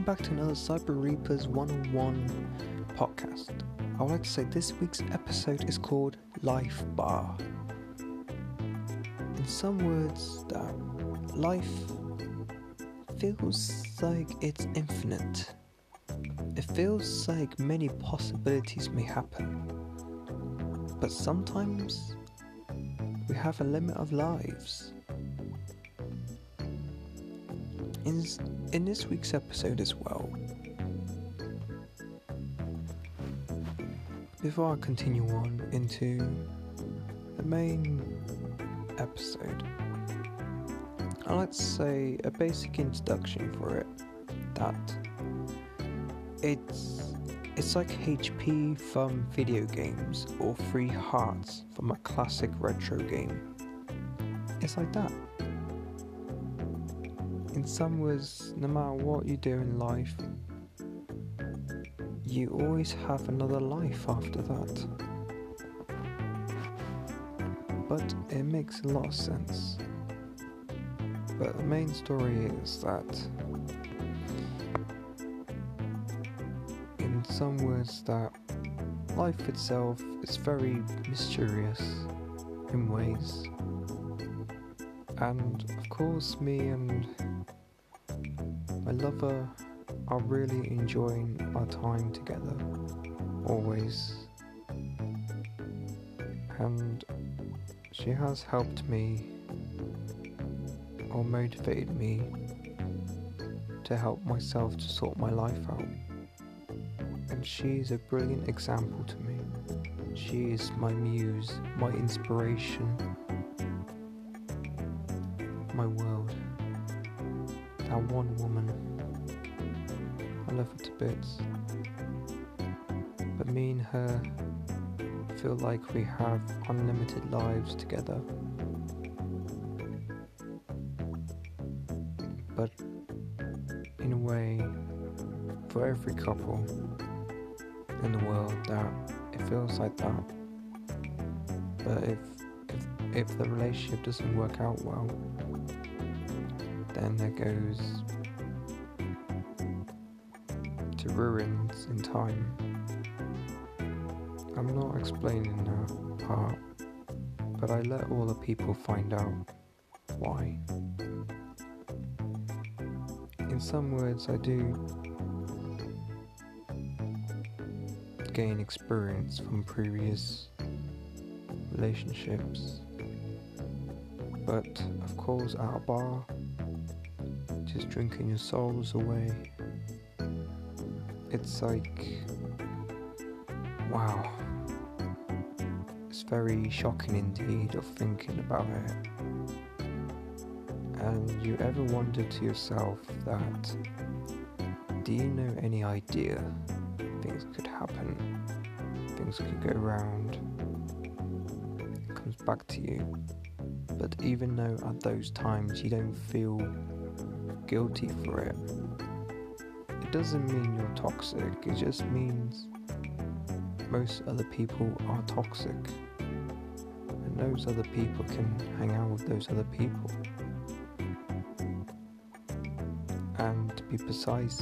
welcome back to another Cyber Reapers 101 podcast. I would like to say this week's episode is called Life Bar. In some words, that life feels like it's infinite. It feels like many possibilities may happen. But sometimes we have a limit of lives. In, in this week's episode as well, before I continue on into the main episode, I'd like to say a basic introduction for it that it's it's like HP from video games or Free Hearts from a classic retro game. It's like that. In some words, no matter what you do in life, you always have another life after that. But it makes a lot of sense. But the main story is that in some words that life itself is very mysterious in ways. And of course me and my lover are really enjoying our time together, always. And she has helped me or motivated me to help myself to sort my life out. And she's a brilliant example to me. She is my muse, my inspiration, my world. That one woman. I love her to bits. But me and her feel like we have unlimited lives together. But in a way, for every couple in the world that it feels like that. But if if if the relationship doesn't work out well, then there goes to ruins in time. I'm not explaining that part, but I let all the people find out why. In some words, I do gain experience from previous relationships, but of course, at a bar, just drinking your souls away. It's like, wow. It's very shocking indeed of thinking about it. And you ever wonder to yourself that, do you know any idea things could happen? Things could go round. It comes back to you. But even though at those times you don't feel guilty for it, it doesn't mean you're toxic, it just means most other people are toxic. And those other people can hang out with those other people. And to be precise,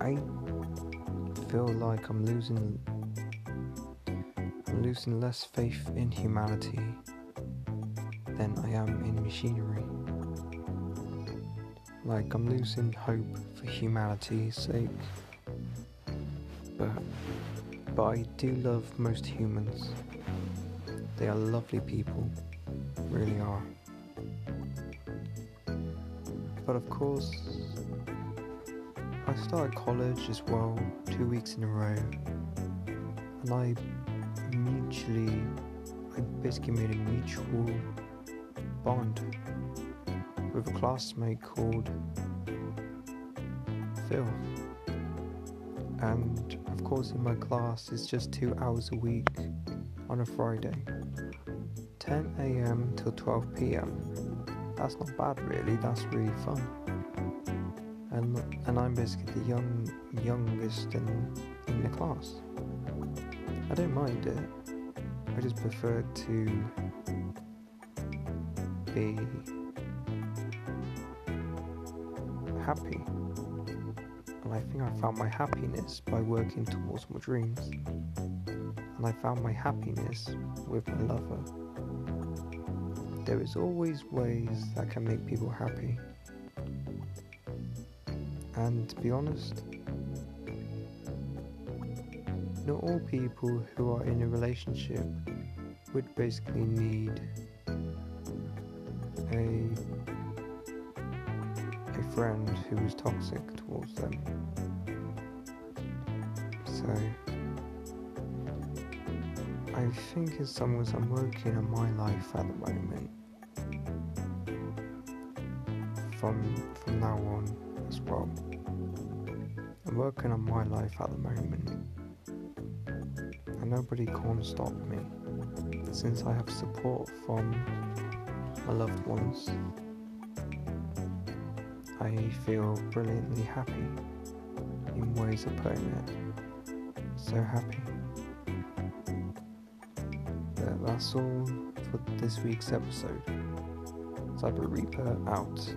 I feel like I'm losing I'm losing less faith in humanity than I am in machinery. Like I'm losing hope for humanity's sake. But but I do love most humans. They are lovely people, really are. But of course, I started college as well, two weeks in a row, and I mutually, I basically made a mutual bond with a classmate called Phil. And of course, in my class, it's just two hours a week on a Friday, 10 a.m. till 12 p.m. That's not bad, really. That's really fun. And and I'm basically the young youngest in in the class. I don't mind it. I just prefer to be happy And I think I found my happiness by working towards my dreams. And I found my happiness with my lover. There is always ways that can make people happy. And to be honest, not all people who are in a relationship would basically need a friend who was toxic towards them. So I think it's as I'm working on my life at the moment, from from now on as well. I'm working on my life at the moment, and nobody can stop me since I have support from my loved ones. I feel brilliantly happy in ways of putting it. So happy. But that's all for this week's episode. Cyber Reaper out.